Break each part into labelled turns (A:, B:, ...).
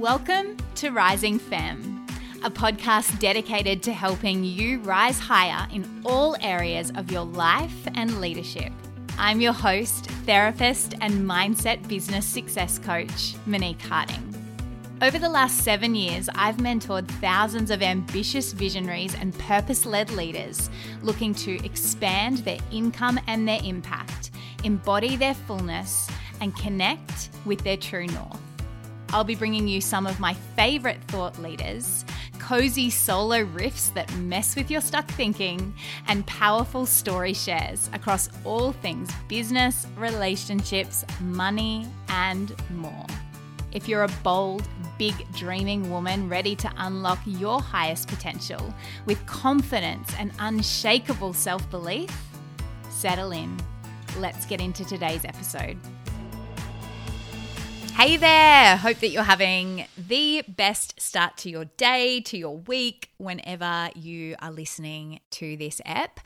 A: Welcome to Rising Femme, a podcast dedicated to helping you rise higher in all areas of your life and leadership. I'm your host, therapist, and mindset business success coach, Monique Harding. Over the last seven years, I've mentored thousands of ambitious visionaries and purpose led leaders looking to expand their income and their impact, embody their fullness, and connect with their true north. I'll be bringing you some of my favorite thought leaders, cozy solo riffs that mess with your stuck thinking, and powerful story shares across all things business, relationships, money, and more. If you're a bold, big, dreaming woman ready to unlock your highest potential with confidence and unshakable self belief, settle in. Let's get into today's episode. Hey there! Hope that you're having the best start to your day, to your week, whenever you are listening to this app.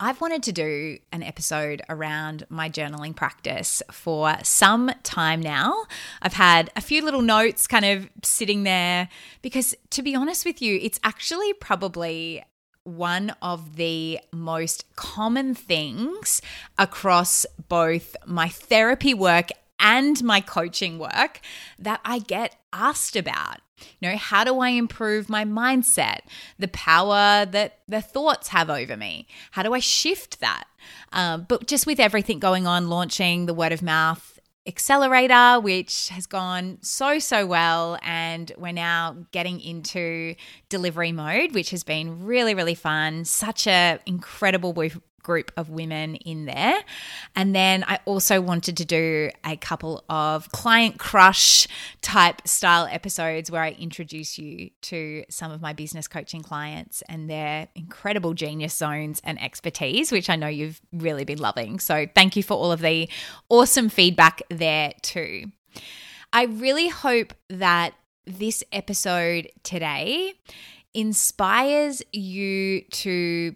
A: I've wanted to do an episode around my journaling practice for some time now. I've had a few little notes kind of sitting there because, to be honest with you, it's actually probably one of the most common things across both my therapy work and my coaching work that I get asked about. You know, how do I improve my mindset, the power that the thoughts have over me? How do I shift that? Um, but just with everything going on, launching the word of mouth accelerator, which has gone so, so well. And we're now getting into delivery mode, which has been really, really fun. Such a incredible group of women in there. And then I also wanted to do a couple of client crush type style episodes where I introduce you to some of my business coaching clients and their incredible genius zones and expertise, which I know you've really been loving. So thank you for all of the awesome feedback there too. I really hope that this episode today inspires you to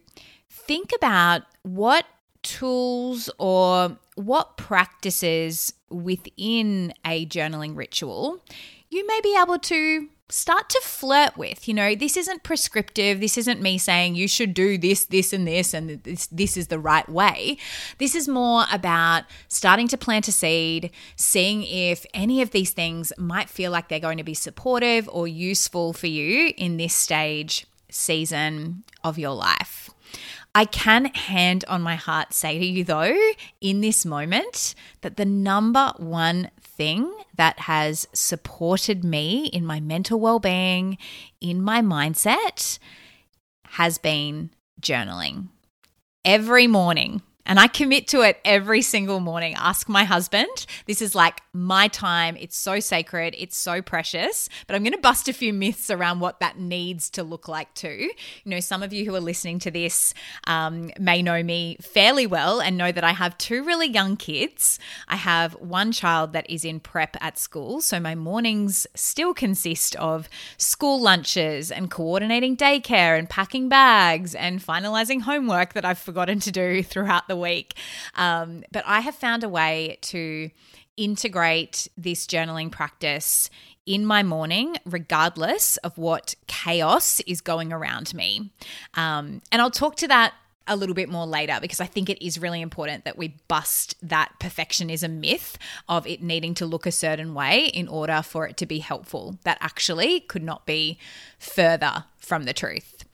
A: think about what tools or what practices within a journaling ritual you may be able to start to flirt with. You know, this isn't prescriptive. This isn't me saying you should do this, this, and this, and this, this is the right way. This is more about starting to plant a seed, seeing if any of these things might feel like they're going to be supportive or useful for you in this stage, season of your life. I can hand on my heart say to you, though, in this moment, that the number one thing that has supported me in my mental well being, in my mindset, has been journaling. Every morning, and I commit to it every single morning. Ask my husband. This is like my time. It's so sacred. It's so precious. But I'm going to bust a few myths around what that needs to look like too. You know, some of you who are listening to this um, may know me fairly well and know that I have two really young kids. I have one child that is in prep at school. So my mornings still consist of school lunches and coordinating daycare and packing bags and finalizing homework that I've forgotten to do throughout the week. Um, but I have found a way to integrate this journaling practice in my morning, regardless of what chaos is going around me. Um, and I'll talk to that a little bit more later because I think it is really important that we bust that perfectionism myth of it needing to look a certain way in order for it to be helpful. That actually could not be further from the truth.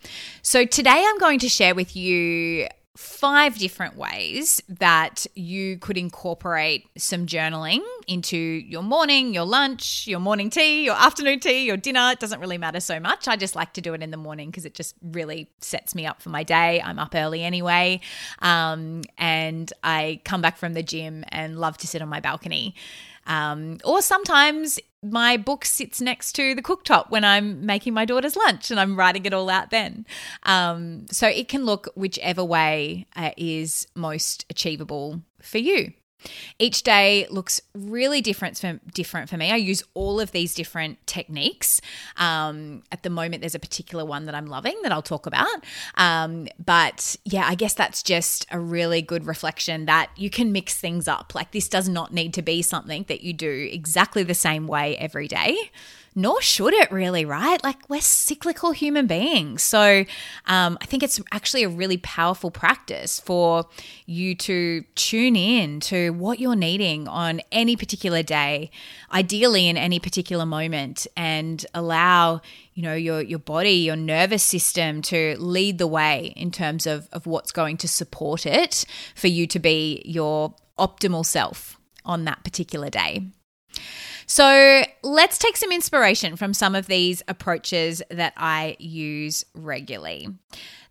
A: So, today I'm going to share with you five different ways that you could incorporate some journaling into your morning, your lunch, your morning tea, your afternoon tea, your dinner. It doesn't really matter so much. I just like to do it in the morning because it just really sets me up for my day. I'm up early anyway. Um, and I come back from the gym and love to sit on my balcony. Um, or sometimes my book sits next to the cooktop when I'm making my daughter's lunch and I'm writing it all out then. Um, so it can look whichever way uh, is most achievable for you. Each day looks really different for, different for me. I use all of these different techniques. Um, at the moment, there's a particular one that I'm loving that I'll talk about. Um, but yeah, I guess that's just a really good reflection that you can mix things up. Like this does not need to be something that you do exactly the same way every day nor should it really, right? Like we're cyclical human beings. So um, I think it's actually a really powerful practice for you to tune in to what you're needing on any particular day, ideally in any particular moment, and allow you know your your body your nervous system to lead the way in terms of of what's going to support it for you to be your optimal self on that particular day so let's take some inspiration from some of these approaches that I use regularly.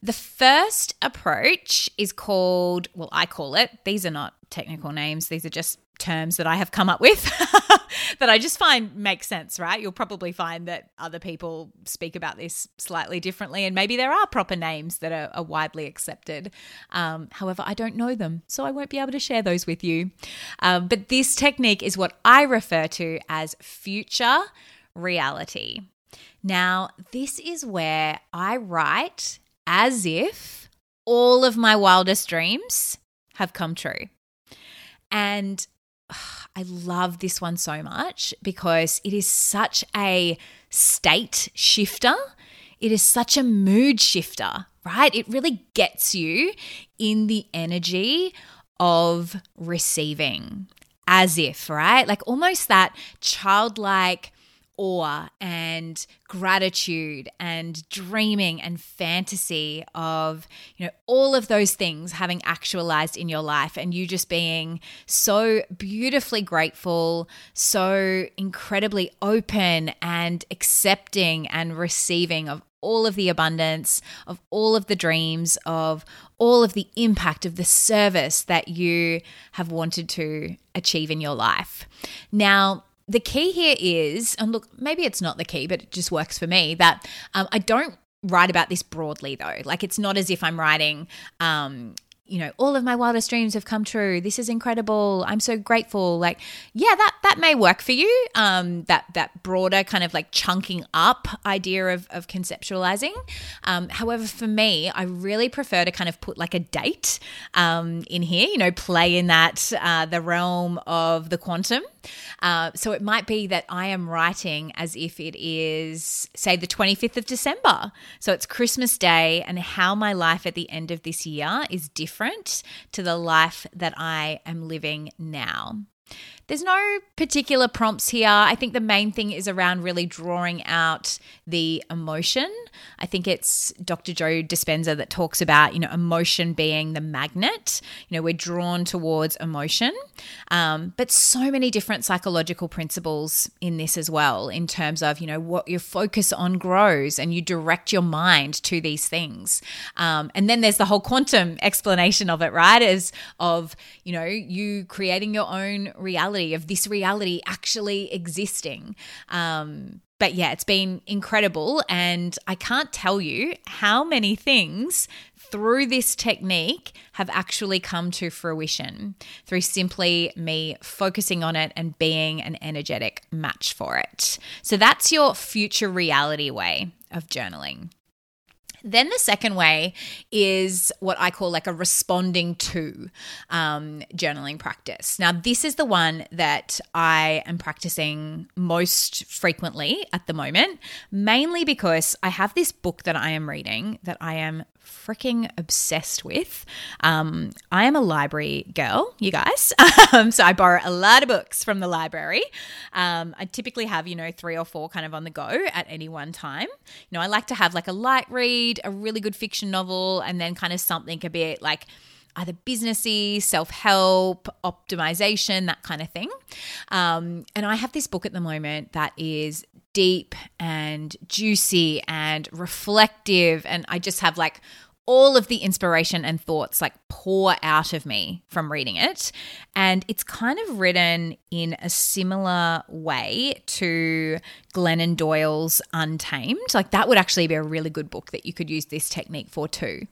A: The first approach is called, well, I call it, these are not technical names, these are just terms that I have come up with that I just find make sense, right? You'll probably find that other people speak about this slightly differently, and maybe there are proper names that are, are widely accepted. Um, however, I don't know them, so I won't be able to share those with you. Um, but this technique is what I refer to as future reality. Now, this is where I write as if all of my wildest dreams have come true. And I love this one so much because it is such a state shifter. It is such a mood shifter, right? It really gets you in the energy of receiving, as if, right? Like almost that childlike awe and gratitude and dreaming and fantasy of you know all of those things having actualized in your life and you just being so beautifully grateful so incredibly open and accepting and receiving of all of the abundance, of all of the dreams, of all of the impact of the service that you have wanted to achieve in your life. Now, the key here is, and look, maybe it's not the key, but it just works for me, that um, I don't write about this broadly though. Like it's not as if I'm writing, um, you know all of my wildest dreams have come true. This is incredible. I'm so grateful. Like yeah that that may work for you um that that broader kind of like chunking up idea of, of conceptualizing. Um, however for me i really prefer to kind of put like a date um, in here you know play in that uh, the realm of the quantum uh, so it might be that i am writing as if it is say the 25th of december so it's christmas day and how my life at the end of this year is different different to the life that I am living now. There's no particular prompts here. I think the main thing is around really drawing out the emotion. I think it's Dr. Joe Dispenza that talks about, you know, emotion being the magnet. You know, we're drawn towards emotion, um, but so many different psychological principles in this as well, in terms of, you know, what your focus on grows and you direct your mind to these things. Um, and then there's the whole quantum explanation of it, right? Is of, you know, you creating your own reality of this reality actually existing. Um, but yeah, it's been incredible. And I can't tell you how many things through this technique have actually come to fruition through simply me focusing on it and being an energetic match for it. So that's your future reality way of journaling. Then the second way is what I call like a responding to um, journaling practice. Now, this is the one that I am practicing most frequently at the moment, mainly because I have this book that I am reading that I am freaking obsessed with. Um, I am a library girl, you guys. um, so I borrow a lot of books from the library. Um, I typically have, you know, three or four kind of on the go at any one time. You know, I like to have like a light read, a really good fiction novel, and then kind of something a bit like either businessy, self help, optimization, that kind of thing. Um, and I have this book at the moment that is deep and juicy and reflective. And I just have like all of the inspiration and thoughts like pour out of me from reading it. And it's kind of written in a similar way to Glennon Doyle's Untamed. Like, that would actually be a really good book that you could use this technique for too,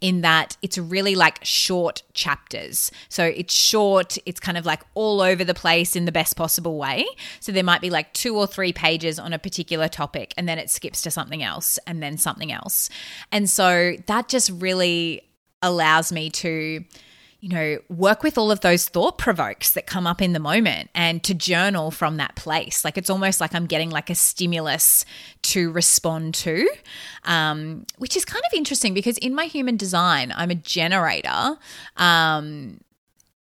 A: in that it's really like short chapters. So it's short, it's kind of like all over the place in the best possible way. So there might be like two or three pages on a particular topic, and then it skips to something else, and then something else. And so that just really allows me to you know, work with all of those thought provokes that come up in the moment and to journal from that place. Like it's almost like I'm getting like a stimulus to respond to, um, which is kind of interesting because in my human design, I'm a generator. Um,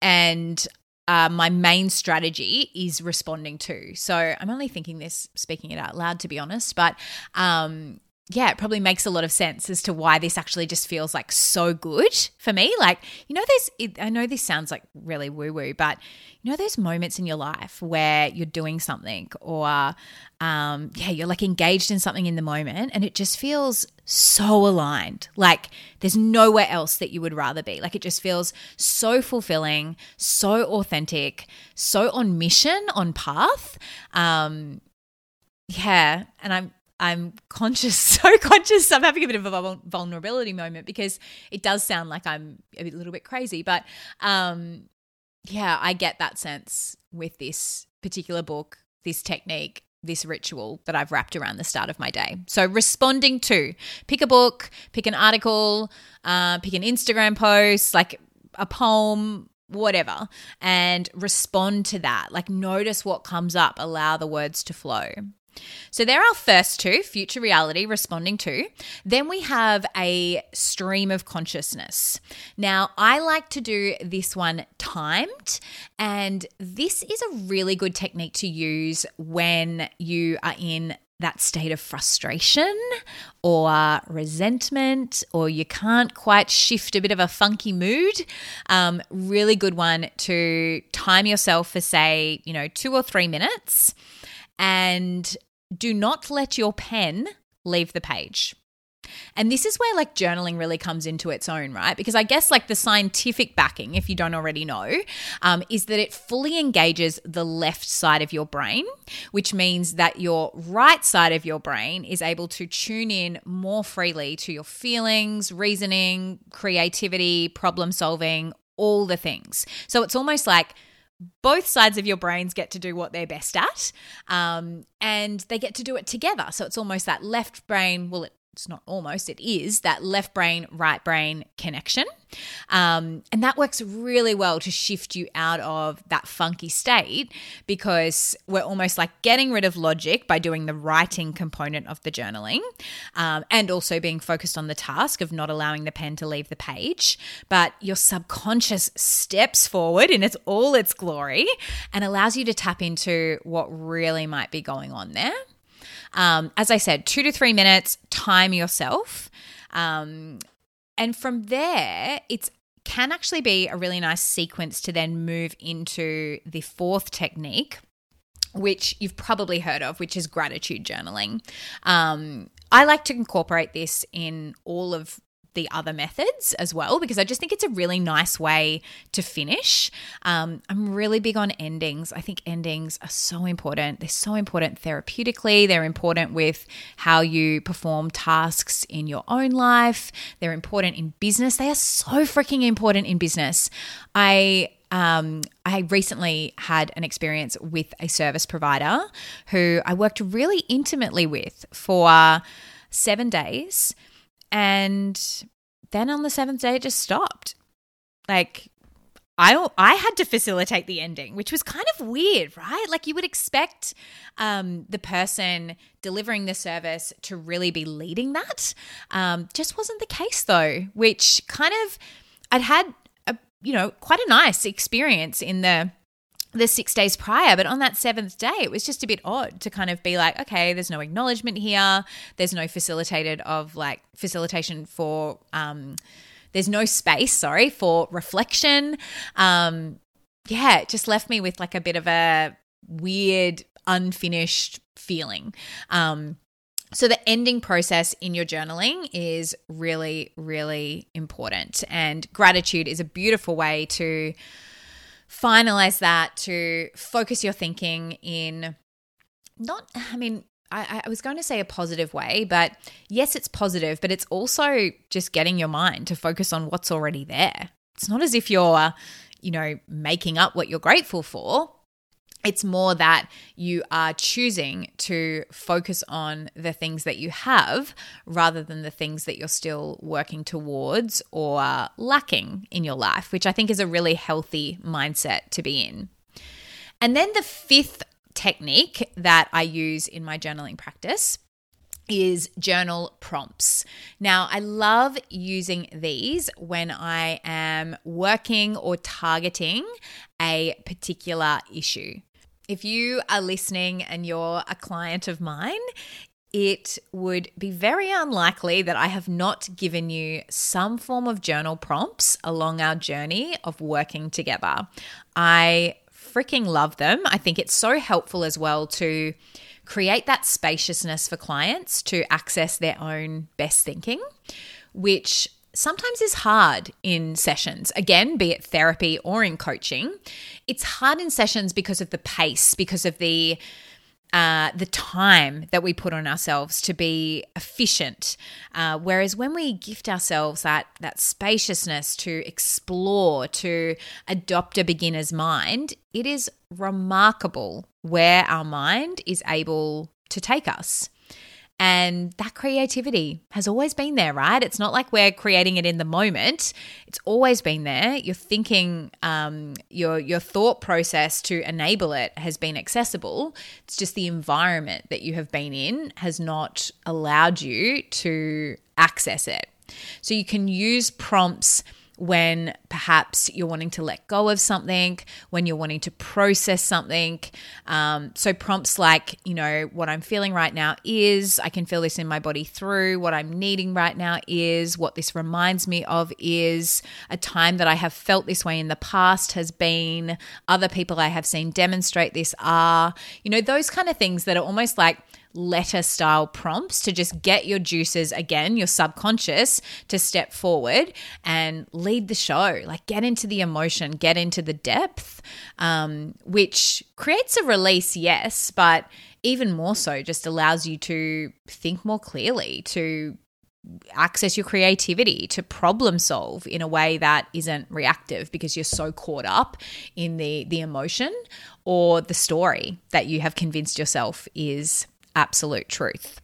A: and uh, my main strategy is responding to. So I'm only thinking this, speaking it out loud, to be honest. But um, yeah, it probably makes a lot of sense as to why this actually just feels like so good for me. Like, you know, there's, I know this sounds like really woo woo, but you know, there's moments in your life where you're doing something or, um, yeah, you're like engaged in something in the moment and it just feels so aligned. Like, there's nowhere else that you would rather be. Like, it just feels so fulfilling, so authentic, so on mission, on path. Um, yeah. And I'm, I'm conscious, so conscious. I'm having a bit of a vulnerability moment because it does sound like I'm a little bit crazy. But um, yeah, I get that sense with this particular book, this technique, this ritual that I've wrapped around the start of my day. So, responding to pick a book, pick an article, uh, pick an Instagram post, like a poem, whatever, and respond to that. Like, notice what comes up, allow the words to flow. So there are our first two future reality responding to. Then we have a stream of consciousness. Now, I like to do this one timed, and this is a really good technique to use when you are in that state of frustration or resentment, or you can't quite shift a bit of a funky mood. Um, really good one to time yourself for, say, you know, two or three minutes and do not let your pen leave the page. And this is where like journaling really comes into its own, right? Because I guess like the scientific backing, if you don't already know, um, is that it fully engages the left side of your brain, which means that your right side of your brain is able to tune in more freely to your feelings, reasoning, creativity, problem solving, all the things. So it's almost like both sides of your brains get to do what they're best at um, and they get to do it together. So it's almost that left brain well it it's not almost, it is that left brain, right brain connection. Um, and that works really well to shift you out of that funky state because we're almost like getting rid of logic by doing the writing component of the journaling um, and also being focused on the task of not allowing the pen to leave the page. But your subconscious steps forward in its all its glory and allows you to tap into what really might be going on there. Um, as I said, two to three minutes, time yourself. Um, and from there, it's can actually be a really nice sequence to then move into the fourth technique, which you've probably heard of, which is gratitude journaling. Um, I like to incorporate this in all of the other methods as well because I just think it's a really nice way to finish. Um, I'm really big on endings. I think endings are so important. They're so important therapeutically, they're important with how you perform tasks in your own life, they're important in business. They are so freaking important in business. I um, I recently had an experience with a service provider who I worked really intimately with for seven days. And then on the seventh day, it just stopped. Like, I I had to facilitate the ending, which was kind of weird, right? Like you would expect um, the person delivering the service to really be leading that. Um, just wasn't the case though, which kind of I'd had a you know quite a nice experience in the the six days prior. But on that seventh day, it was just a bit odd to kind of be like, okay, there's no acknowledgement here. There's no facilitated of like facilitation for, um, there's no space, sorry, for reflection. Um, yeah, it just left me with like a bit of a weird, unfinished feeling. Um, So, the ending process in your journaling is really, really important. And gratitude is a beautiful way to finalize that, to focus your thinking in not, I mean, I, I, was going to say a positive way, but yes, it's positive, but it's also just getting your mind to focus on what's already there. It's not as if you're, you know, making up what you're grateful for. It's more that you are choosing to focus on the things that you have rather than the things that you're still working towards or lacking in your life, which I think is a really healthy mindset to be in. And then the fifth technique that I use in my journaling practice is journal prompts. Now, I love using these when I am working or targeting a particular issue. If you are listening and you're a client of mine, it would be very unlikely that I have not given you some form of journal prompts along our journey of working together. I freaking love them. I think it's so helpful as well to create that spaciousness for clients to access their own best thinking, which sometimes is hard in sessions. Again, be it therapy or in coaching. It's hard in sessions because of the pace, because of the uh, the time that we put on ourselves to be efficient. Uh, whereas when we gift ourselves that that spaciousness to explore, to adopt a beginner's mind, it is remarkable where our mind is able to take us. And that creativity has always been there, right? It's not like we're creating it in the moment. It's always been there. Your thinking, um, your your thought process to enable it has been accessible. It's just the environment that you have been in has not allowed you to access it. So you can use prompts when perhaps you're wanting to let go of something, when you're wanting to process something. Um, so, prompts like, you know, what I'm feeling right now is, I can feel this in my body through, what I'm needing right now is, what this reminds me of is, a time that I have felt this way in the past has been, other people I have seen demonstrate this are, you know, those kind of things that are almost like, letter style prompts to just get your juices again, your subconscious to step forward and lead the show. Like get into the emotion, get into the depth, um, which creates a release, yes, but even more so just allows you to think more clearly, to access your creativity to problem solve in a way that isn't reactive because you're so caught up in the the emotion or the story that you have convinced yourself is absolute truth.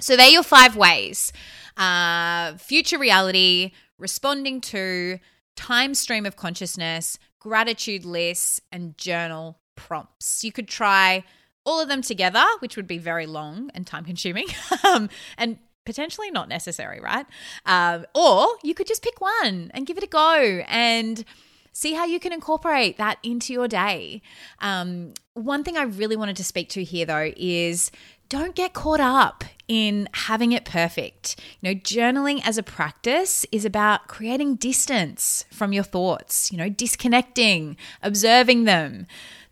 A: So, they're your five ways uh, future reality, responding to, time stream of consciousness, gratitude lists, and journal prompts. You could try all of them together, which would be very long and time consuming um, and potentially not necessary, right? Um, or you could just pick one and give it a go and see how you can incorporate that into your day. Um, one thing I really wanted to speak to here, though, is don't get caught up in having it perfect. You know, journaling as a practice is about creating distance from your thoughts, you know, disconnecting, observing them.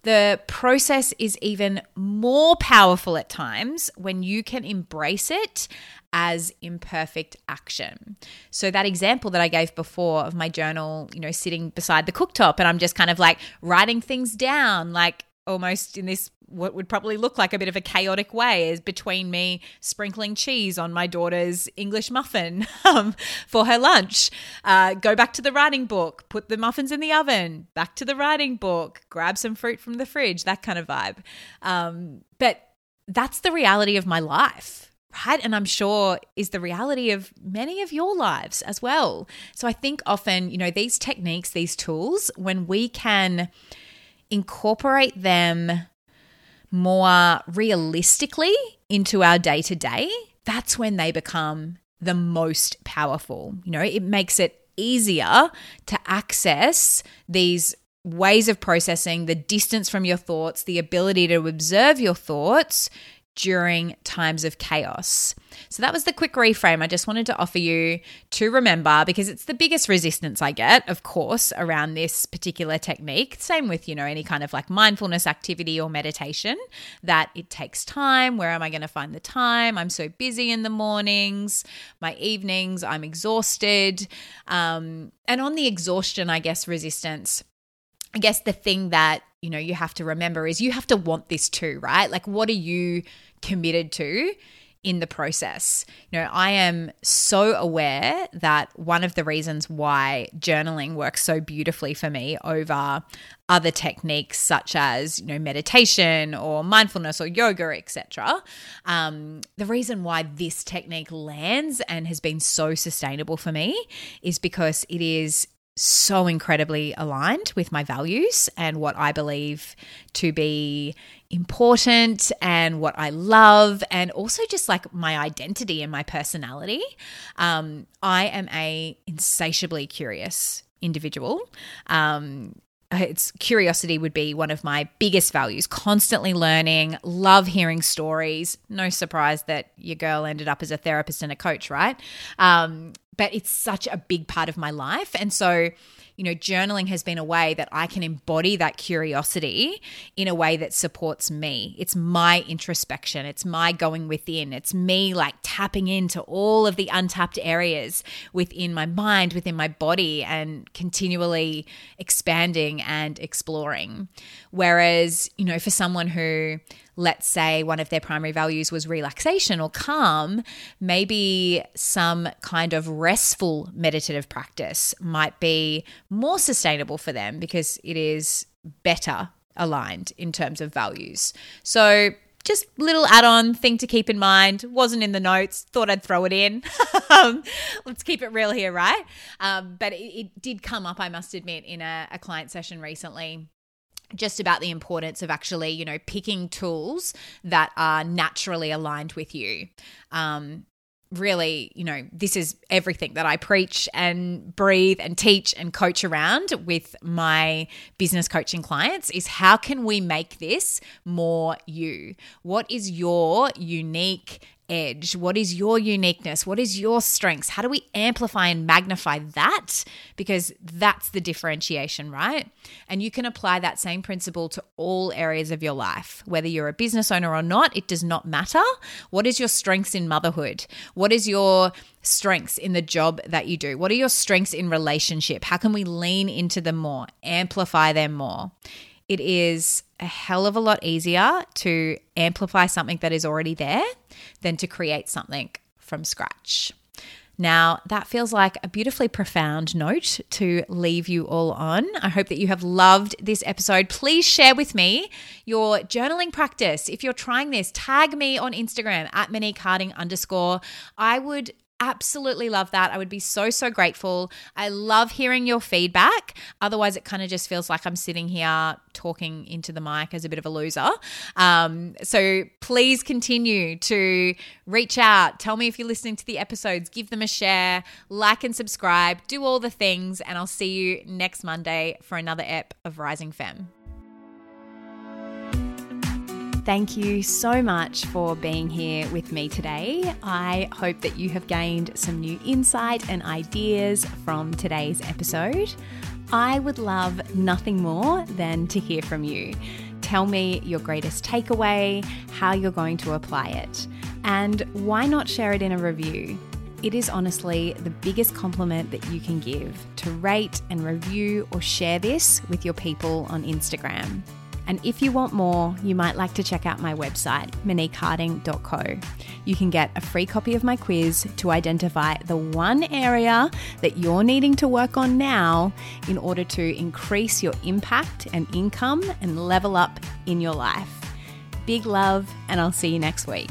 A: The process is even more powerful at times when you can embrace it as imperfect action. So that example that I gave before of my journal, you know, sitting beside the cooktop and I'm just kind of like writing things down like almost in this what would probably look like a bit of a chaotic way is between me sprinkling cheese on my daughter's English muffin um, for her lunch. Uh, go back to the writing book, put the muffins in the oven, back to the writing book, grab some fruit from the fridge, that kind of vibe. Um, but that's the reality of my life. Right. And I'm sure is the reality of many of your lives as well. So I think often, you know, these techniques, these tools, when we can incorporate them more realistically into our day to day, that's when they become the most powerful. You know, it makes it easier to access these ways of processing, the distance from your thoughts, the ability to observe your thoughts during times of chaos. So that was the quick reframe I just wanted to offer you to remember because it's the biggest resistance I get, of course, around this particular technique. Same with, you know, any kind of like mindfulness activity or meditation that it takes time. Where am I going to find the time? I'm so busy in the mornings, my evenings, I'm exhausted. Um, and on the exhaustion, I guess, resistance, I guess the thing that you know you have to remember is you have to want this too, right? Like what are you committed to in the process? You know, I am so aware that one of the reasons why journaling works so beautifully for me over other techniques such as you know meditation or mindfulness or yoga etc um, the reason why this technique lands and has been so sustainable for me is because it is so incredibly aligned with my values and what I believe to be important and what I love, and also just like my identity and my personality. Um, I am a insatiably curious individual. Um, it's curiosity would be one of my biggest values. Constantly learning love hearing stories. No surprise that your girl ended up as a therapist and a coach right? Um, but it's such a big part of my life. And so, you know, journaling has been a way that I can embody that curiosity in a way that supports me. It's my introspection, it's my going within, it's me like tapping into all of the untapped areas within my mind, within my body, and continually expanding and exploring. Whereas, you know, for someone who let's say one of their primary values was relaxation or calm, maybe some kind of restful meditative practice might be more sustainable for them because it is better aligned in terms of values. So, just little add-on thing to keep in mind. Wasn't in the notes. Thought i'd throw it in. Um, let's keep it real here right? Um, but it, it, did come up i must admit in a, a client session recently just about the importance of actually, you know, picking tools that are naturally aligned with you. Um, really, you know, this is everything that I preach and breathe and teach and coach around with my business coaching clients is how can we make this more you? What is your unique edge? What is your uniqueness? What is your strengths? How do we amplify and magnify that? Because that's the differentiation, right? And you can apply that same principle to all areas of your life. Whether you're a business owner or not, it does not matter. What is your strengths in motherhood? What is your strengths in the job that you do? What are your strengths in relationship? How can we lean into them more, amplify them more? It is a hell of a lot easier to amplify something that is already there than to create something from scratch. Now, that feels like a beautifully profound note to leave you all on. I hope that you have loved this episode. Please share with me your journaling practice. If you're trying this, tag me on Instagram at Monique Harding underscore. I would absolutely love that. I would be so, so grateful. I love hearing your feedback. Otherwise, it kind of just feels like I'm sitting here talking into the mic as a bit of a loser. Um, so please continue to reach out. Tell me if you're listening to the episodes, give them a share, like and subscribe, do all the things, and I'll see you next Monday for another ep of Rising Femme. Thank you so much for being here with me today. I hope that you have gained some new insight and ideas from today's episode. I would love nothing more than to hear from you. Tell me your greatest takeaway, how you're going to apply it, and why not share it in a review? It is honestly the biggest compliment that you can give to rate and review or share this with your people on Instagram. And if you want more, you might like to check out my website, moniqueharding.co. You can get a free copy of my quiz to identify the one area that you're needing to work on now in order to increase your impact and income and level up in your life. Big love, and I'll see you next week.